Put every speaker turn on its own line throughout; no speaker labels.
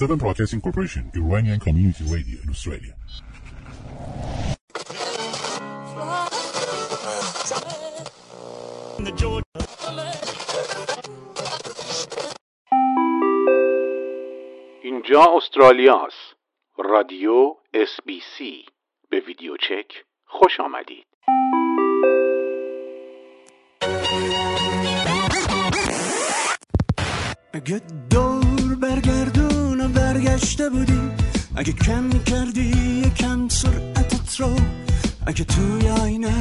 Seven Broadcasting Corporation, Iranian Community Radio in Australia.
اینجا استرالیا است. رادیو سی به ویدیو چک خوش آمدید.
اگه دور برگردون و برگشته بودی؟ اگه کم کردی یکم سرعتت رو. اگه توی آینه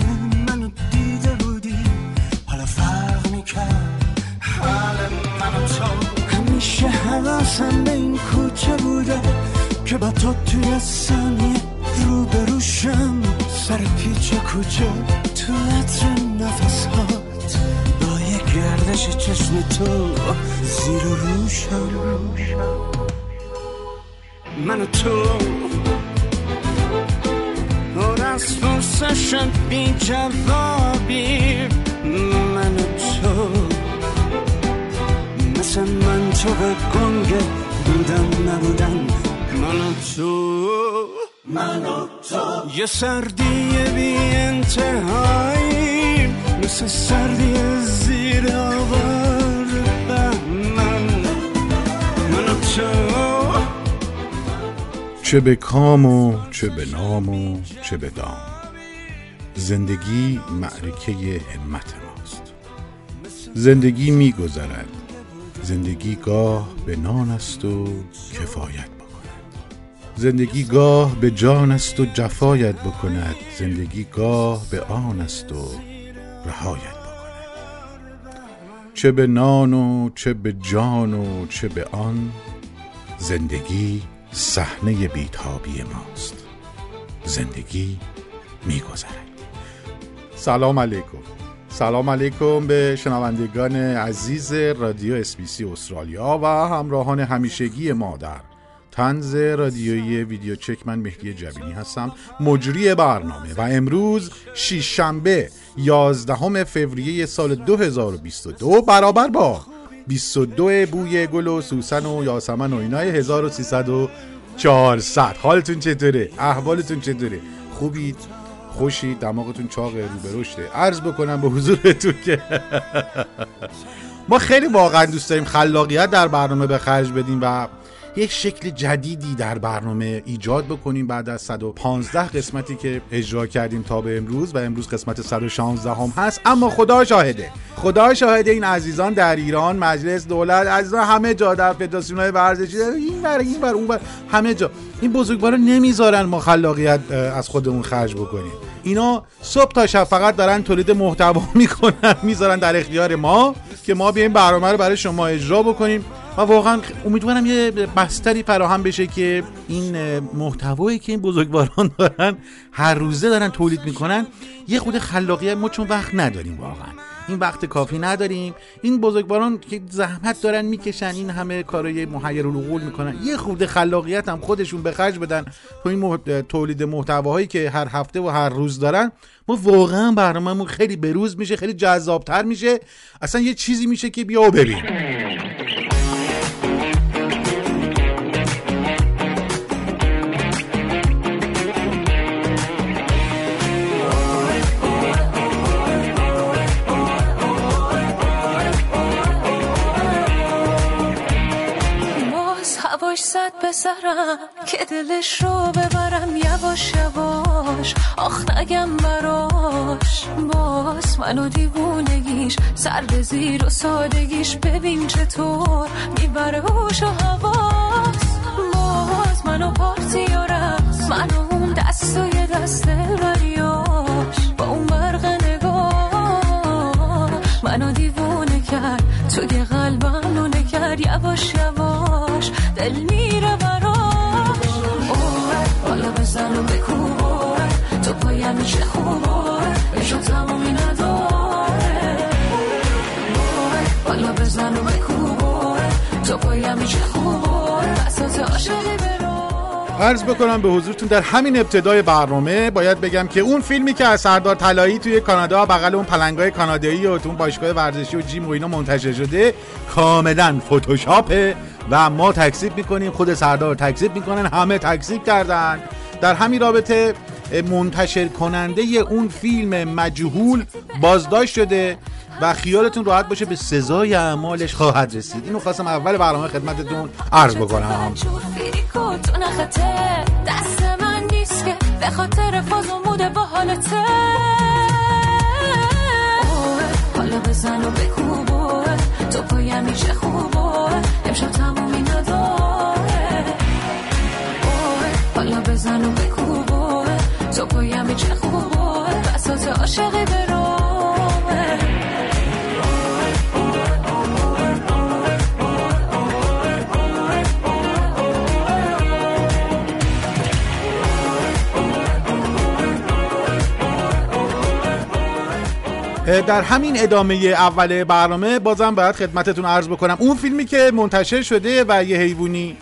منو دیده بودی حالا فرق می‌کرد. حال منو تو. همیشه حواسم به این کوچه بوده که با تو توی ثانیه رو بروشم سر پیچ کوچه تو عطر نفس هات با یه گردش چشم تو زیر روشم من و تو. پر از فرسشم بی جوابی من و تو. مثل من تو به گنگ بودم نبودم من و تو. من و تو. یه سردی بی انتهایی مثل سردی زیر آوار من من و تو.
چه به کام و چه به نام و چه به دام. زندگی معرکه همت ماست. زندگی میگذرد. زندگی گاه به نان است و کفایت بکند. زندگی گاه به جان است و جفایت بکند. زندگی گاه به آن است و رهایت بکند. چه به نان و چه به جان و چه به آن زندگی صحنه بیتابی ماست. زندگی میگذرد. سلام علیکم. سلام علیکم به شنوندگان عزیز رادیو اسبیسی استرالیا و همراهان همیشگی ما در تنز رادیویی ویدیو چک. من مهدی جبینی هستم مجری برنامه و امروز شنبه 11 فوریه سال 2022 برابر با 22 بوی گل و سوسن و یاسمن و اینای 1300 و 400 حالتون چطوره؟ احوالتون چطوره؟ خوبید؟ خوشی؟ دماغتون چاقه رو به رشده عرض بکنم به حضورتون که ما خیلی واقعا دوست داریم خلاقیت در برنامه به خرج بدیم و یک شکل جدیدی در برنامه ایجاد بکنیم بعد از 115 قسمتی که اجرا کردیم تا به امروز و امروز قسمت 116 هم هست. اما خدا شاهده خدا شاهده این عزیزان در ایران مجلس دولت عزیزان همه جا در فدراسیون های ورزشی این بر این بر اون بر همه جا. این بزرگوارا نمی‌ذارن ما خلاقیت از خودمون خرج بکنیم. اینا صبح تا شب فقط دارن تولید محتوا می‌کنن می‌ذارن در اختیار ما که ما بیایم برنامه رو برای شما اجرا بکنیم. و واقعا امیدوارم یه بستری فراهم بشه که این محتوایی که این بزرگواران دارن هر روزه دارن تولید می‌کنن. یه خود خلاقیت ما چون وقت نداریم واقعا. این وقت کافی نداریم. این بزرگواران که زحمت دارن می‌کشن این همه کارای محیر العقول می‌کنن. یه خود خلاقیت هم خودشون به خرج بدن. تو این تولید محتواهایی که هر هفته و هر روز دارن ما واقعا برنامه‌مون خیلی بروز میشه خیلی جذابتر میشه. اصلا یه چیزی میشه که بیا ببین.
که دلش رو ببرم یواش یواش. آخ نگم براش. باز منو دیوونگیش سر به زیر و سادگیش. ببین چطور می‌بره هوش و حواس. باز منو پارتی و رقص. منو اون دست و یه دست بریاش. با اون برق نگاه منو دیوونه کرد. توی قلبم نونه کرد. یواش یواش. دل میره بزن و بکوبار تو پایم میشه خوبار بشو تمامی نداره. حالا بزن و بکوبار تو پایم میشه خوبار بسات عاشقی
عرض بکنم به حضورتون در همین ابتدای برنامه باید بگم که اون فیلمی که از سردار طلایی توی کانادا بغل اون پلنگای کانادایی و تو اون باشگاه ورزشی و جیم و اینا منتشر شده کاملا فتوشاپه و ما تکذیب می‌کنیم خود سردار تکذیب می‌کنن همه تکذیب کردن. در همین رابطه منتشر کننده اون فیلم مجهول بازداشت شده و خیالتون راحت باشه به سزای اعمالش خواهد رسید. اینو خواستم اول برنامه خدمتتون عرض بکنم.
دست من نیست که به خاطر فاز و با حالته. حالا بزن و بکوبو تو پایم میشه خوبو امشب تمومی نداره. حالا بزن و بکوبو تو پایم میشه خوبو بسات عاشقی بروه
در همین ادامه اول برنامه بازم باید خدمتتون عرض بکنم. اون فیلمی که منتشر شده و یه حیوانی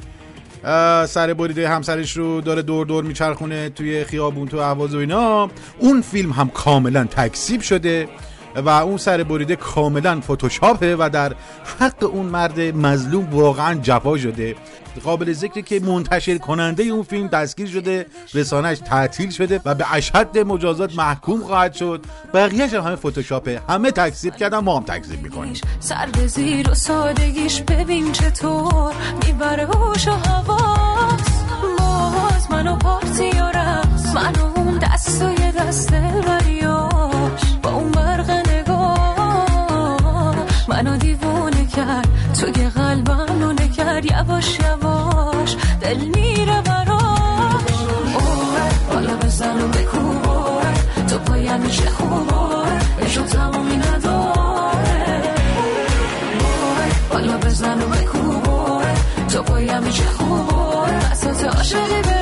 سر بریده همسرش رو داره دور دور میچرخونه توی خیابون تو اهواز و اینا. اون فیلم هم کاملا تکسیب شده. و اون سر بریده کاملا فتوشاپه و در حق اون مرد مظلوم واقعا جفا شده. قابل ذکری که منتشر کننده اون فیلم دستگیر شده رسانش تعطیل شده و به اشد مجازات محکوم خواهد شد. بقیهش هم همه فتوشاپه. همه تکذیب کردن ما هم تکذیب می‌کنیم.
سر به زیر و سادگیش ببین چطور می‌بره هوش و حواس. باز منو پارتی و رقص. منو اون دست و یه دست وریاش منو دیوونه کرد. توی قلبم رو نکرد یواش یواش دل میره براش. حالا بزن و بکوبار تو پایم میشه خوبار عشق تمامی نداره. حالا بزن و بکوبار تو پایم میشه خوبار بسات عاشقی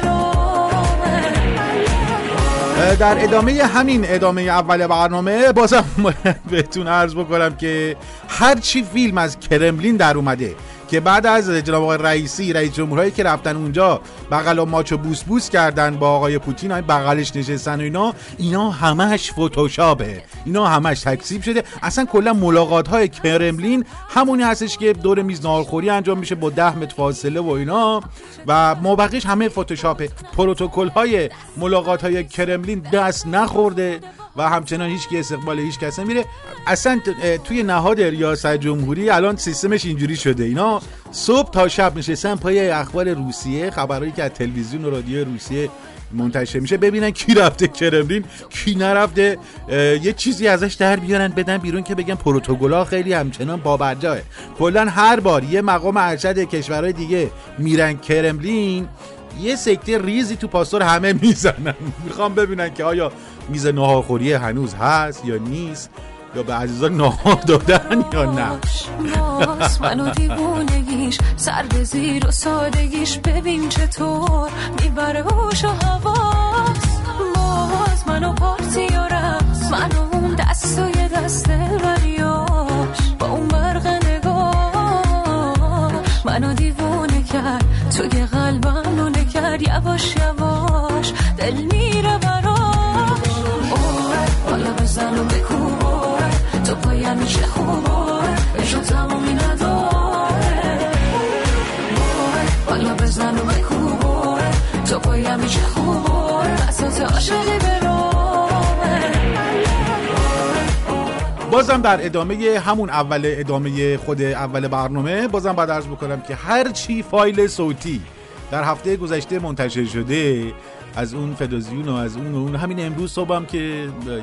در ادامه همین ادامه اول برنامه بازم بهتون عرض بکنم که هرچی فیلم از کرملین در اومده که بعد از جناب آقای رئیسی رئیس جمهورهایی که رفتن اونجا بغل و ماچ و بوس بوس کردن با آقای پوتین های بغلش نشستن و اینا اینا همش فتوشاپه. اینا همش تکسیب شده. اصلا کلا ملاقات های کرملین همونی هستش که دور میز ناهارخوری انجام میشه با ده متر فاصله و اینا. و مابقیش همه فتوشاپه. پروتکل های ملاقات های کرملین دست نخورده. و همچنان هیچ کی استقبال هیچ کس نمیره. اصلا توی نهاد ریاست جمهوری الان سیستمش اینجوری شده. اینا صبح تا شب نشستن پای اخبار روسیه خبرهایی که از تلویزیون و رادیو روسیه منتشر میشه ببینن کی رفته کرملین کی نرفته. یه چیزی ازش در بیارن بدن بیرون که بگن پروتکل‌ها خیلی همچنان بابرجاه کلا هر بار یه مقام ارشد کشورهای دیگه میرن کرملین یه سکته ریزی تو پاستور همه می‌زنن. می‌خوام ببینن که آیا میز ناهارخوری هنوز هست یا نیست؟ یا به عزیزان ناهار دادن یا نه؟
باز منو دیوونگیش سر به زیر و سادگیش ببین چطور می‌بره هوش و حواس. باز منو پارتی و رقص منو اون دست و یه دست وریاش با اون برق نگاه منو دیوونه کرد توی قلبم رو نکرد یواش یواش دل میره بزن و بکوبار تو پایم میشه خوبار عشق تمامی نداره حالا بزن و بکوبار تو پایم میشه خوبار بسات عاشقی
بازم در ادامه همون اول ادامه خود اول برنامه بازم بعد عرض بکنم که هر چی فایل صوتی در هفته گذشته منتشر شده از اون فدازیون و از اون و اون. همین امروز صبحم که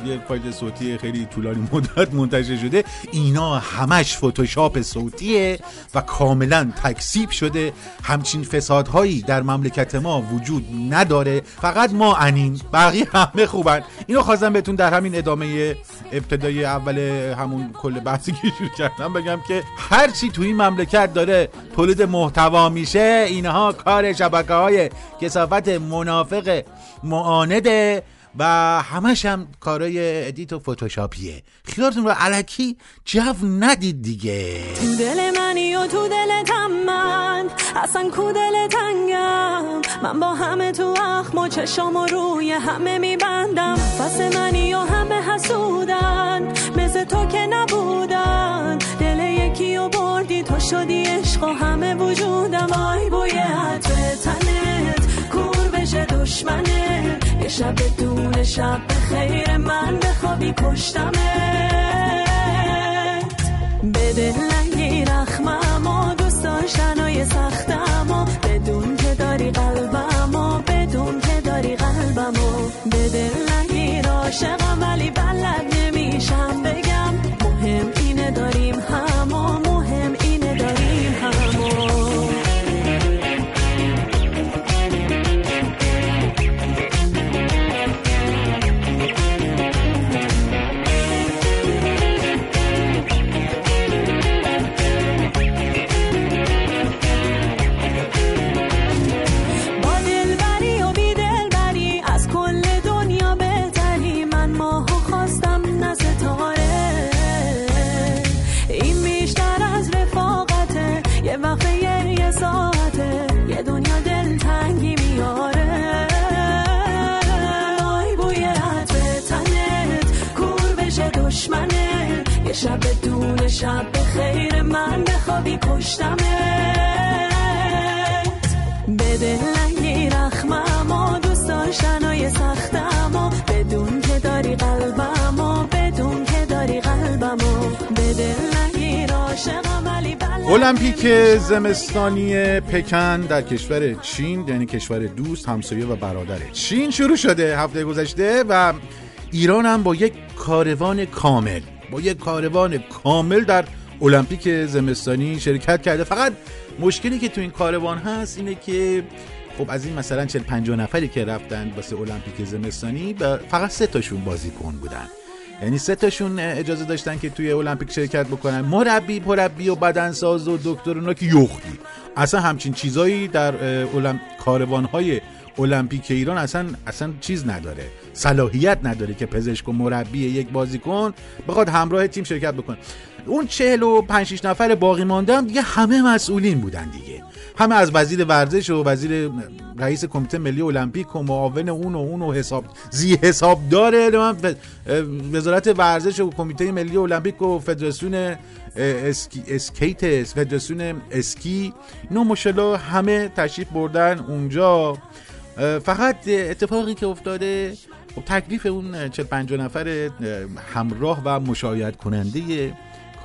یه فایل صوتی خیلی طولانی مدت منتشر شده اینا همش فتوشاپ صوتیه و کاملا تکسیب شده. همچین فسادهایی در مملکت ما وجود نداره. فقط ما انیم. بقیه همه خوبن. اینو خواستم بهتون در همین ادامه ابتدای اول همون کل بحثی که شروع کردم بگم که هرچی تو این مملکت داره تولید محتوا میشه اینها کار شبکه های کثافت منافق معانده و همش هم کارای edit و فتوشاپیه. خیالتون رو الکی جو ندید دیگه.
تو دل منی و تو دلتم من. اصلا کو دل تنگم؟ من با همه تو اخم و چشام و روی همه میبندم. پس منی و همه حسودن. مثل تو که نبودن. دل یکی و بردی تو شدی عشق و همه وجودم. آی بوی عطر تنت. بشه دشمنه. یه شب دون شب به خیر من بخوابی کشتمت بده لنگی رخمم و دوست داشتن سختم. شب به خیر من بخوابی کشتمت بده لنگی رخمم و دوست داشتن و سختم و بدون که داری قلبم و بدون که داری قلبم و بده لنگی راشقم ولی بلد
المپیک زمستانی پکن در کشور چین یعنی کشور دوست همسایه و برادر چین شروع شده هفته گذشته و ایران هم با یک کاروان کامل با یک کاروان کامل در المپیک زمستانی شرکت کرده. فقط مشکلی که تو این کاروان هست اینه که خب از این مثلا 40 50 نفری که رفتن واسه المپیک زمستانی فقط سه تاشون بازیکن بودن. یعنی سه تاشون اجازه داشتن که توی المپیک شرکت بکنن. مربی مربی و بدنساز و دکتر اونا که یختی اصلا همچین چیزایی در اولم... کاروانهای المپیک ایران اصلا اصلا چیز نداره. صلاحیت نداره که پزشک و مربی یک بازیکن بخواد همراه تیم شرکت بکنه. اون چهل و پنج شیش نفر باقی مانده هم دیگه همه مسئولین بودن دیگه. همه از وزیر ورزش و وزیر رئیس کمیته ملی المپیک و معاون اون و اون و حساب زی حساب داره وزارت ورزش و کمیته ملی المپیک و فدراسیون اسکی اسکیت فدراسیون اسکی. اینا ماشاءالله همه تشریف بردن اونجا. فقط اتفاقی که افتاده خب تکلیف اون 40 50 نفر همراه و مشاهد کننده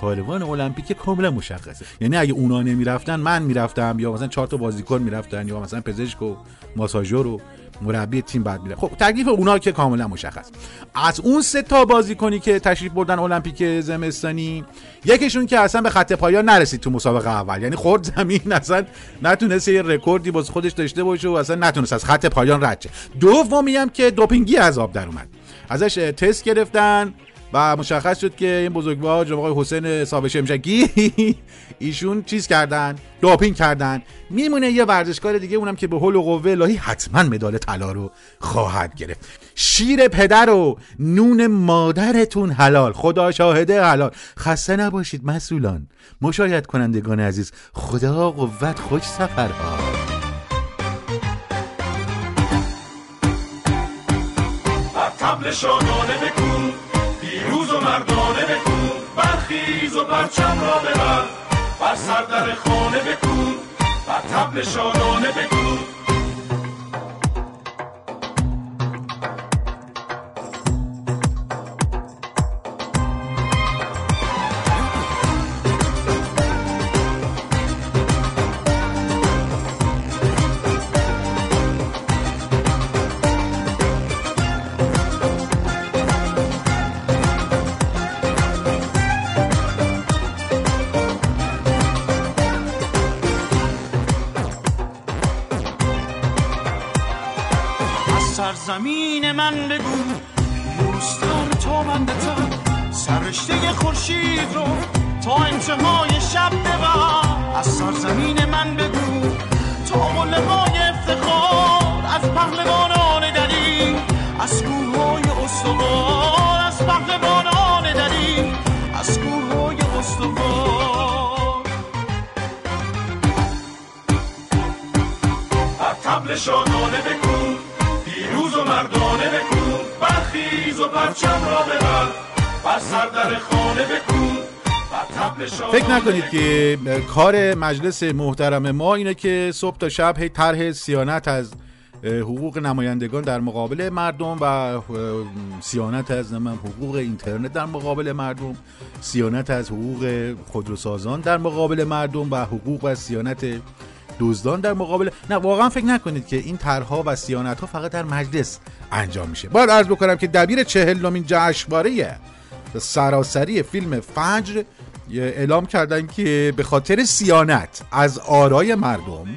کاروان المپیک کاملا مشخصه. یعنی اگه اونا نمی‌رفتن من می‌رفتم یا مثلا چهار تا بازیکن می‌رفتن یا مثلا پزشک و ماساژور و مربی تیم بعد میره. خب تکلیف اونا که کاملا مشخص. از اون سه تا بازیکنی که تشریف بردن المپیک زمستانی یکیشون که اصلا به خط پایان نرسید تو مسابقه اول. یعنی خورد زمین اصلا نتونست یه رکوردی باز خودش داشته باشه و اصلا نتونست از خط پایان رد شه. دومی هم که دوپینگی از آب در اومد. ازش تست گرفتن. و مشخص شد که این بزرگوار جناب آقای حسین صاحب شمشکی ایشون چیز کردن دوپینگ کردن. میمونه یه ورزشکار دیگه اونم که به حول و قوه الهی حتما مدال طلا رو خواهد گرفت. شیر پدر و نون مادرتون حلال. خدا شاهده حلال. خسته نباشید مسئولان. مشاهد کنندگان عزیز خدا قوت خوش سفرها.
تبل شادانه بکن پیروز و مردانه بکن برخیز و پرچم را ببر. بر سردر خانه بکن و تبل شادانه بکن
سرزمین من بگو. دوستان تو من بتر سرشته خورشید رو تا انتهای شب ببر. از سرزمین من بگو. تا قلبای افتخار از پهلوانان دری. از کوههای استوار از پهلوانان دری. از کوههای استوار.
بر تبل شادانه بکن پیروز و مردانه بکن برخیز و پرچم را ببر. بر سردر خانه بکن بر
فکر نکنید که کار مجلس محترم ما اینه که صبح تا شب هی طرح سیانت از حقوق نمایندگان در مقابل مردم و سیانت از حقوق اینترنت در مقابل مردم سیانت از حقوق خودروسازان در مقابل مردم و حقوق و سیانت دزدان در مقابل نه واقعا فکر نکنید که این طرحها و سیانت ها فقط در مجلس انجام میشه. باید عرض بکنم که دبیر چهلمین جشنواره سراسری فیلم فجر اعلام کردن که به خاطر سیانت از آرای مردم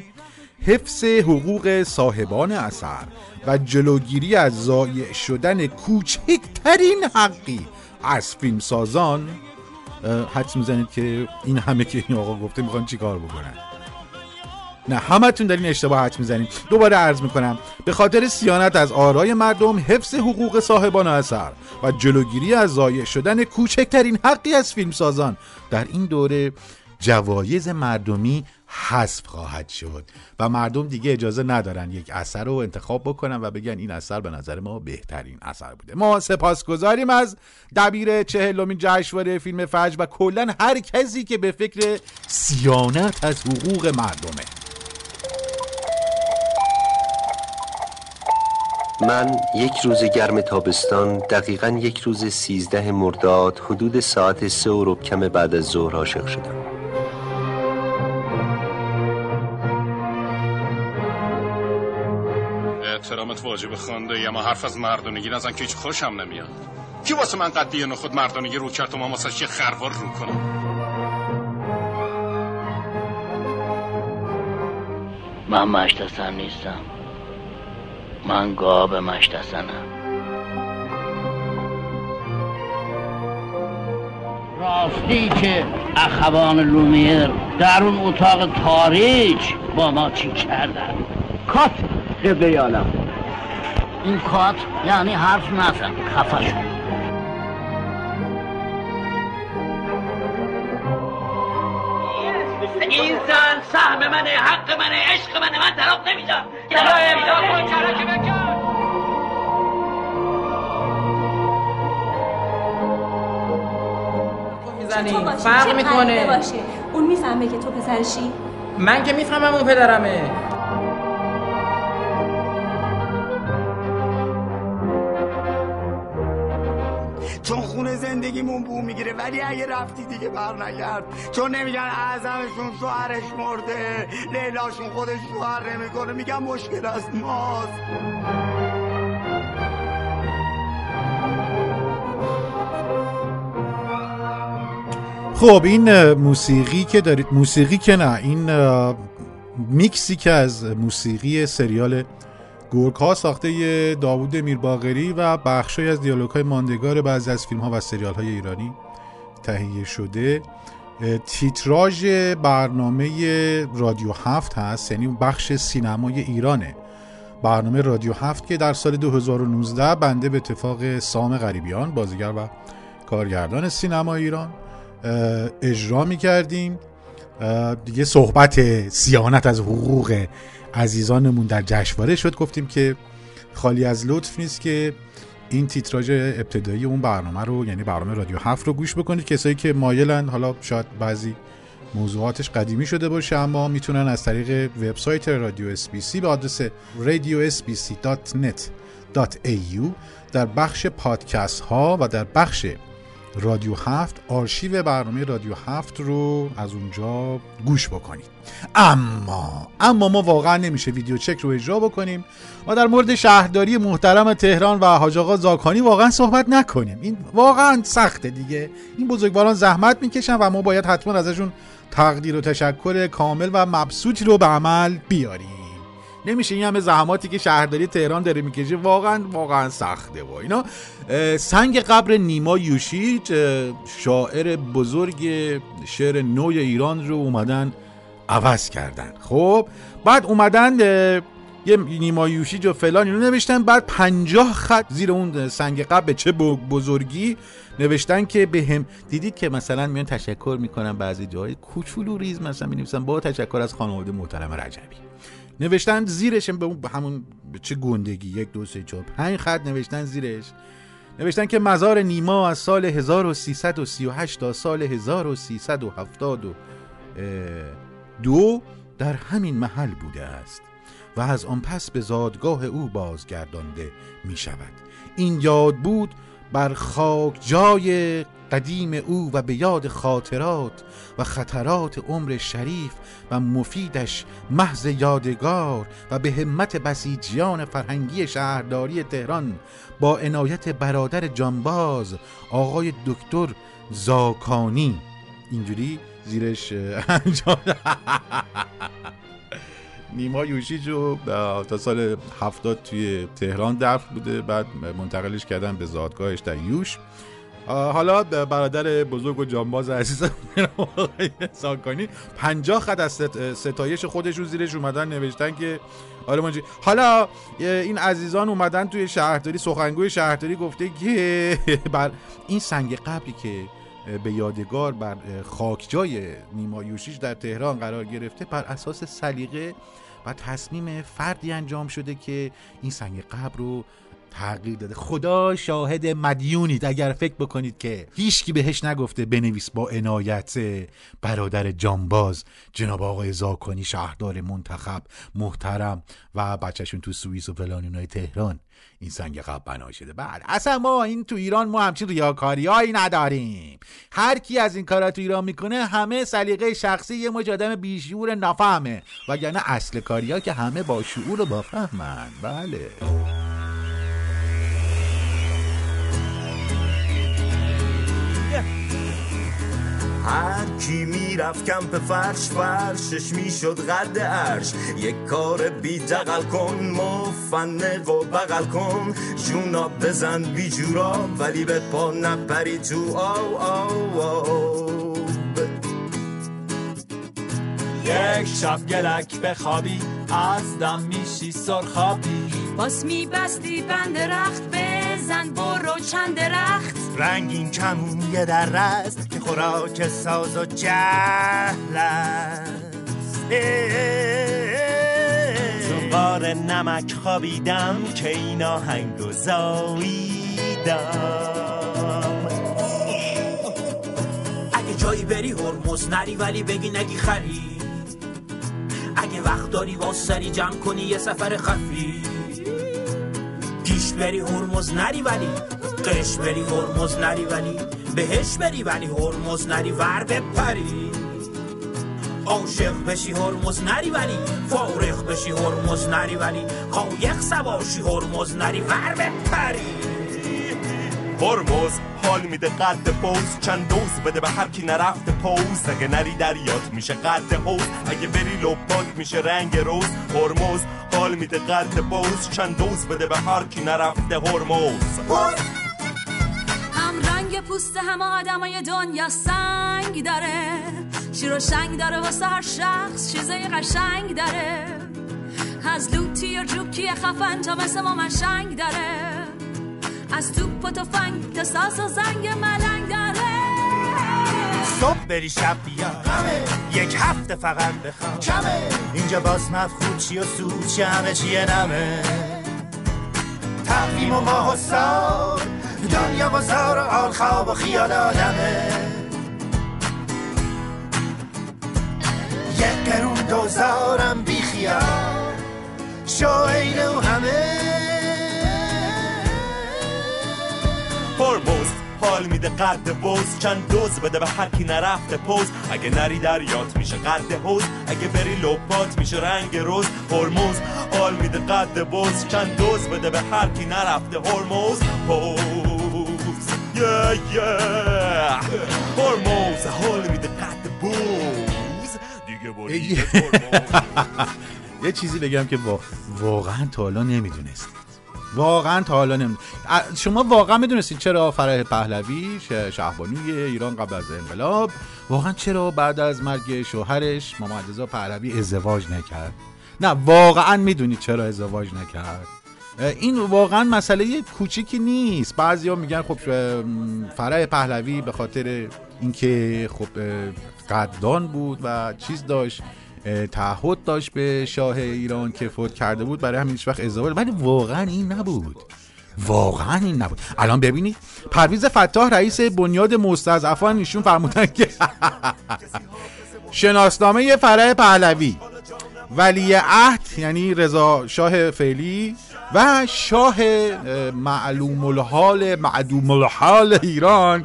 حفظ حقوق صاحبان اثر و جلوگیری از ضایع شدن کوچکترین حقی از فیلمسازان حدس می‌زنید که این همه که این آقا گفته می‌خوان چیکار بکنن؟ نه همتون در این اشتباهات می‌زنید دوباره عرض می‌کنم به خاطر سیانت از آرای مردم حفظ حقوق صاحبان اثر و جلوگیری از ضایع شدن کوچکترین حقی از فیلمسازان در این دوره جوایز مردمی حذف خواهد شد و مردم دیگه اجازه ندارن یک اثر رو انتخاب بکنن و بگن این اثر به نظر ما بهترین اثر بوده. ما سپاسگزاریم از دبیر چهلمین جشنواره فیلم فجر و کلا هر کسی که به فکر سیانت از حقوق مردمه.
من یک روز گرم تابستان دقیقا یک روز سیزده مرداد حدود ساعت سه و کم بعد از ظهر عاشق شدم.
احترامت واجب خونده یا ما حرف از مردونگی نزن که هیچ خوشم نمیاد. کی واسه من قدیه نخود مردونگی رو کرد و ما واسه یه خروار رو کنم؟
من مشتسم نیستم. من گاب مشتسنم. راستی که اخوان لومیر در اون اتاق تاریج با ما چی کردن؟ کات قبله عالم. این کات یعنی حرف نزن خفه شد
این زن سهم منه حق منه عشق منه من طرف نمیدم.
می‌زنی فرق می‌کنه.
باشه. اون می‌فهمه که تو پسرشی
من که می‌فهمم اون پدرمه.
زندگیمون بو می‌گیره. ولی اگه رفتی دیگه بر نگرد. چون نمیگن اعظمشون شوهرش مرده لیلاشون خودش شوهر نمی‌کنه. میگن مشکل از ماست.
خب این موسیقی که دارید موسیقی که نه این میکسی که از موسیقی سریال گورک ها ساخته داوود میرباغری و بخشی از دیالوگ های ماندگار بعضی از فیلم ها و سریال های ایرانی تهیه شده. تیتراژ برنامه رادیو هفت هست یعنی بخش سینمای ایرانه. برنامه رادیو هفت که در سال 2019 بنده به اتفاق سام غریبیان بازیگر و کارگردان سینما ایران اجرا می کردیم دیگه صحبت سیانت از حقوق عزیزانمون در جشنواره شد. گفتیم که خالی از لطف نیست که این تیتراژ ابتدایی اون برنامه رو یعنی برنامه رادیو هفت رو گوش بکنید. کسایی که مایلن حالا شاید بعضی موضوعاتش قدیمی شده باشه اما می‌تونن از طریق وبسایت رادیو سی به آدرس radiosbc.net.au در بخش پادکست ها و در بخش رادیو هفت آرشیو برنامه رادیو هفت رو از اونجا گوش بکنید. اما اما ما واقعا نمیشه ویدیو چک رو اجرا بکنیم و در مورد شهرداری محترم تهران و حاج آقا زاکانی واقعا صحبت نکنیم. این واقعا سخته دیگه. این بزرگواران زحمت می‌کشن و ما باید حتما ازشون تقدیر و تشکر کامل و مبسوطی رو به عمل بیاریم. نمیشه این همه زحماتی که شهرداری تهران داره می‌کشه واقعا واقعا سخته و اینا. سنگ قبر نیما یوشیج شاعر بزرگ شعر نوی ایران رو اومدن عوض کردن. خب بعد اومدن یه نیما یوشیج و فلان اینو نوشتن بعد پنجاه خط زیر اون سنگ قبر چه بزرگی نوشتن که به هم دیدید که مثلا میان تشکر می‌کنن بعضی جای کوچولو ریز مثلا می با تشکر از خانواده محترم رجبی. نوشتن زیرش به همون چه گندگی؟ یک دو سه چهار پنج خط نوشتن زیرش. نوشتن که مزار نیما از سال 1338 تا سال 1372 در همین محل بوده است و از آن پس به زادگاه او بازگردانده می شود این یاد بود بر خاک جای قدیم او و به یاد خاطرات و خطرات عمر شریف و مفیدش محض یادگار و به همت بسیجیان فرهنگی شهرداری تهران با عنایت برادر جانباز آقای دکتر زاکانی. اینجوری زیرش انجام. نیما یوشیجو تا سال هفتاد توی تهران دفن بوده بعد منتقلش کردن به زادگاهش در یوش. حالا برادر بزرگ و جانباز عزیز ساکانی. پنجاه خط از ستایش خودشون زیرش اومدن نوشتن که حالا حالا این عزیزان اومدن توی شهرداری سخنگوی شهرداری گفته که بر این سنگ قبلی که به یادگار بر خاکجای نیما یوشیش در تهران قرار گرفته بر اساس سلیقه و تصمیم فردی انجام شده که این سنگ قبر رو تغییر داده. خدا شاهد مدیونید. اگر فکر بکنید که هیچکی بهش نگفته بنویس با عنایت برادر جانباز. جناب آقای زاکانی شهردار منتخب محترم و بچهشون تو سوئیس و فلان تهران. این سنگ قبل بنا شده. بعد اصلا ما این تو ایران ما همچین ریاکاری هایی نداریم. هر کی از این کارا تو ایران می‌کنه همه سلیقه شخصی یه مجادم بیشعور نفهمه وگرنه اصل کاریا که همه با شعور و با فهمن. بله.
هر کی می‌رفت کمپ فرش فرشش می‌شد قد عرش. یک کار بی دقل کن مفنق و بغل کن. جونا بزن بی جورا ولی به پا نپری تو آو آو آو.
یک شب گلک بخوابی از دم میشی سرخابی.
باز میبستی بند رخت بزن برو چند درخت.
رنگین کمون یه در رست که خوراک ساز و جهل است. تو بار نمک خوابیدم که اینا هنگ و زاییدم
اگه جایی بری هرمز نری ولی بگی نگی خری اگه وقت داری واسری جمع کنی یه سفر خفی. پیش بری هرمز نری ولی. قش بری هرمز نری ولی. بهش بری ولی هرمز نری ور بپری. عاشق بشی هرمز نری ولی. فارغ بشی هرمز نری ولی. قایق سواشی هرمز نری ور بپری.
هرمز حال میده قد پوز. چند دوز بده به هر کی نرفته پوز. اگه نری دریات میشه قد حوز اگه بری لپات میشه رنگ روز. هرمز حال میده قد چند دوز بده به هر کی نرفته هرمز.
هم رنگ پوست همه آدمای دنیا سنگ داره. شیر و شنگ داره واسه هر شخص چیزای قشنگ داره. از لوتی و جوکی خفن تا مثل ما شنگ داره. از توپ و تفنگ تا ساس و زنگ ملنگ داره.
صبح بری شب بیا یک هفته فقط بخواب. کمه. اینجا باز مفخود چی و سود چی همه چیه نمه. تقویم و ماه و سال دنیا و زار و آل خواب و خیال آدمه. یک قرون دوزارم بی خیال. شاید و همه. هرمز حال میده قد بوز چند دوز بده به هر کی نرفته پوز. اگه نری دریات میشه قد حوز اگه بری لپات میشه رنگ روز. هرمز حال میده قد بوز. چند دوز بده به هر کی نرفته هرمز. پوز yeah, yeah. هرمز حال میده قد بوز. دیگه بری
یه چیزی بگم که واقعا تا حالا نمی‌دونستید واقعا تا حالا نمی... شما واقعا می‌دونستید چرا فرح پهلوی شهبانوی ایران قبل از انقلاب؟ واقعا چرا بعد از مرگ شوهرش محمد رضا پهلوی ازدواج نکرد؟ نه واقعا می‌دونید چرا ازدواج نکرد. این واقعا مسئله کوچیکی نیست. بعضیا میگن خب فرح پهلوی به خاطر اینکه خب قدردان بود و چیز داشت. تعهد داشت به شاه ایران که فوت کرده بود برای همین وقت ازدواج ولی واقعا این نبود. واقعا این نبود. الان ببینید. پرویز فتاح رئیس بنیاد مستضعفان ایشون فرمودن که شناسنامه فرع پهلوی ولی عهد یعنی رضا شاه فعلی و شاه معلوم الحال معدوم الحال ایران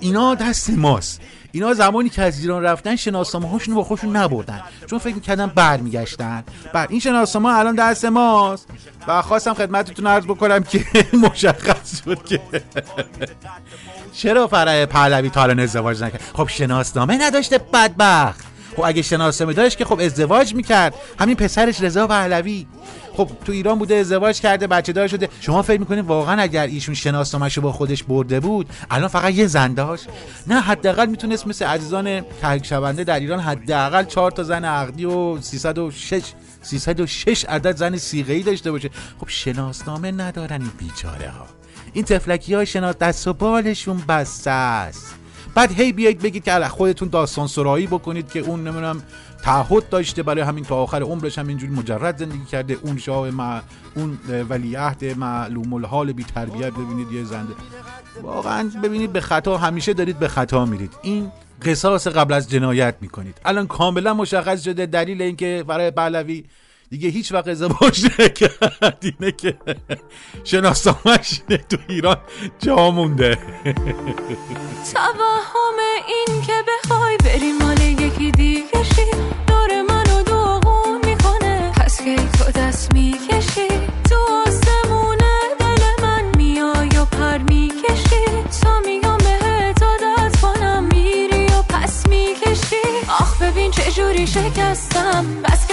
اینا دست ماست. اینا زمانی که از ایران رفتن شناسنامه هاشون با خودشون نبردن. چون فکر می‌کردن برمیگشتن. بر این شناسنامه الان دست ماست. و خواستم خدمتتون عرض بکنم که مشخص شد که چرا فرع پهلوی تا الان ازدواج نکرد؟ خب شناسنامه نداشته بدبخت. خب اگه شناسنامه داشت که خب ازدواج می‌کرد. همین پسرش رضا پهلوی. خب تو ایران بوده ازدواج کرده بچه دار شده. شما فکر می‌کنید واقعا اگر ایشون شناسنامه‌شو با خودش برده بود الان فقط یه زن داشت نه حداقل می‌تونست مثل عزیزان تحریک شونده در ایران حداقل 4 تا زن عقدی و 306 306 عدد زن سیغه‌ای داشته باشه. خب شناسنامه ندارن این بیچاره ها این تفلکی ها شناس دست و بالشون بسته است. بعد هی بیایید بگید که خودتون داستان سرایی بکنید که اون نمی‌دونم تعهد داشته برای همین تا آخر عمرش هم اینجوری مجرد زندگی کرده. اون شاه مع... اون ولیعهد معلوم الحال بی تربیت ببینید یه زنده. واقعا ببینید به خطا همیشه دارید به خطا میرید. این قصاص قبل از جنایت می‌کنید. الان کاملا مشخص شده دلیل اینکه برای پهلوی دیگه هیچ وقت ازدواج نکرد. اینه که شناسنامه‌اش تو ایران جا مونده.
توهم این که بخوای بری مال یکی دیگه شی. دور منو داغون می‌کنه. پس که تو دست می‌کشی؟ تو آسمونه دل من میای و پر می‌کشی. تا میام بهت عادت کنم میری و پس می‌کشی. آخ ببین چه جوری شکستم. بس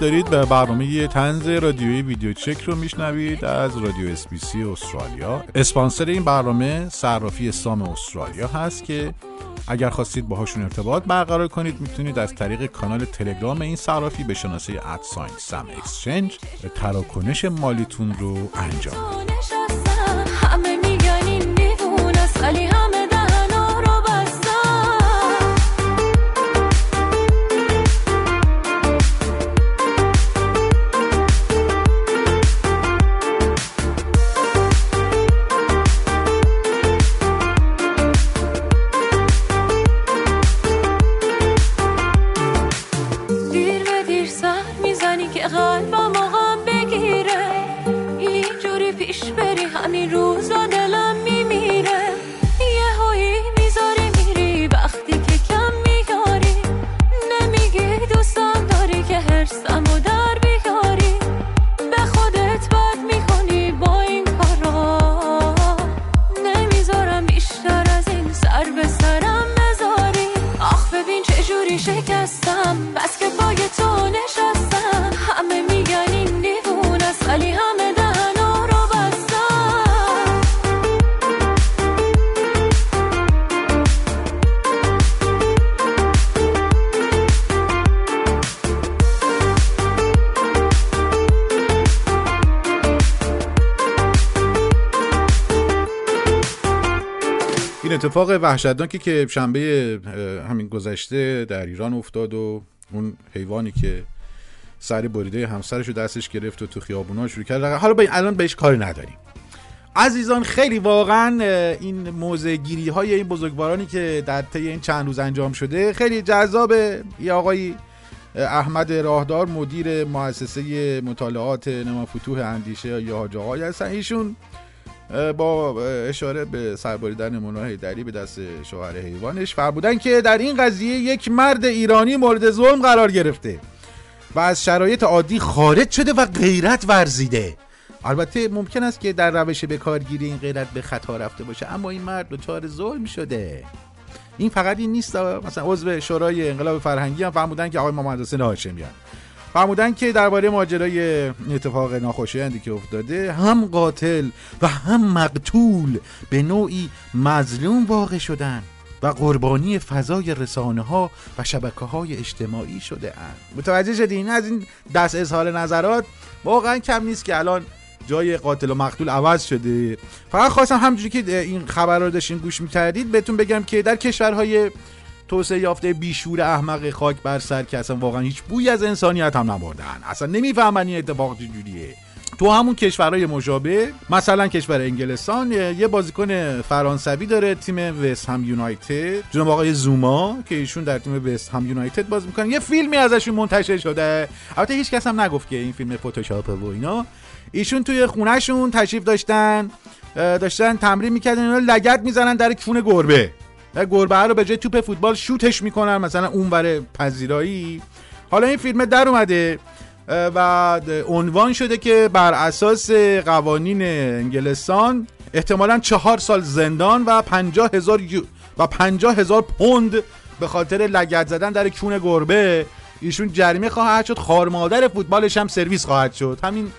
دارید به برنامه طنز رادیویی ویدیو چک رو میشنوید از رادیو SBS استرالیا اسپانسر این برنامه صرافی سام استرالیا هست که اگر خواستید باهاشون ارتباط برقرار کنید می‌تونید از طریق کانال تلگرام این صرافی به شناسه ادساین سم اکسچنج تراکنش مالیتون رو انجام بدید. اتفاق وحشتناکی که شنبه همین گذشته در ایران افتاد و اون حیوانی که سر بریده همسرش رو دستش گرفت و تو خیابونا شروع کرد. حالا به الان بهش کاری نداریم. عزیزان خیلی واقعا این موضع گیری های این بزرگوارانی که در طی این چند روز انجام شده خیلی جذابه یه آقای احمد راهدار مدیر مؤسسه مطالعات نما فتوح اندیشه یا حاج آقای هستن. ایشون با اشاره به سربریدن مونا حیدری به دست شوهر حیوانش فرمودن که در این قضیه یک مرد ایرانی مورد ظلم قرار گرفته و از شرایط عادی خارج شده و غیرت ورزیده. البته ممکن است که در روش به کارگیری این غیرت به خطا رفته باشه اما این مرد دچار ظلم شده. این فقط این نیست مثلا عضو شورای انقلاب فرهنگی هم فرمودن که آقای محمد حسین هاشمیان. فرمودن که درباره ماجرای اتفاق ناخوشایندی که افتاده هم قاتل و هم مقتول به نوعی مظلوم واقع شدن و قربانی فضای رسانه ها و شبکه های اجتماعی شده اند. متوجه شدین؟ از این دست اظهار نظرات واقعا کم نیست که الان جای قاتل و مقتول عوض شده. فقط خواستم همجوری که این خبر رو داشتین گوش می‌کردید بهتون بگم که در کشورهای توسعه یافته بیشور احمق خاک بر سر که اصلا واقعا هیچ بوی از انسانیت هم نبردن. اصلا نمی‌فهمن این اتفاق چجوریه. تو همون کشورهای مشابه مثلا کشور انگلستان یه بازیکن فرانسوی داره تیم وست هم یونایتد. جناب آقای زوما که ایشون در تیم وست هم یونایتد بازی می‌کنن یه فیلمی ازشون منتشر شده. البته هیچ کس هم نگفت که این فیلم فتوشاپه و اینا. ایشون توی خونهشون تشریف داشتن. داشتن تمرین می‌کردن. اینا لگت می‌زنن در کون گربه. گربه رو به جای توپ فوتبال شوتش می‌کنن مثلا اون بره پذیرایی. حالا این فیلم در اومده و عنوان شده که بر اساس قوانین انگلستان احتمالا چهار سال زندان و پنجاه هزار و پنجاه هزار پوند به خاطر لگت زدن در کون گربه. ایشون جریمه خواهد شد خارمادر فوتبالش هم سرویس خواهد شد. همین